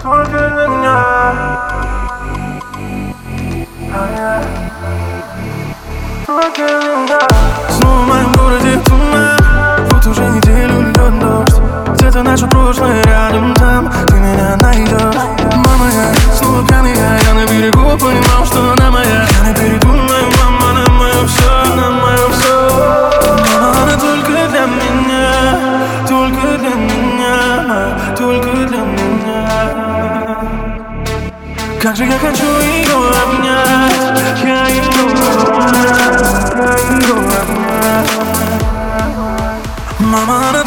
Снова в моем городе туман. Вот уже неделю льет дождь. Где-то наше прошлое 간직한 주인공 아니야 야인공 아니야 야인공 아니야 마마는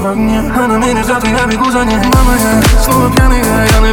в огне Она меня ждет, и я бегу за ней Мама, я снова пьяный, я на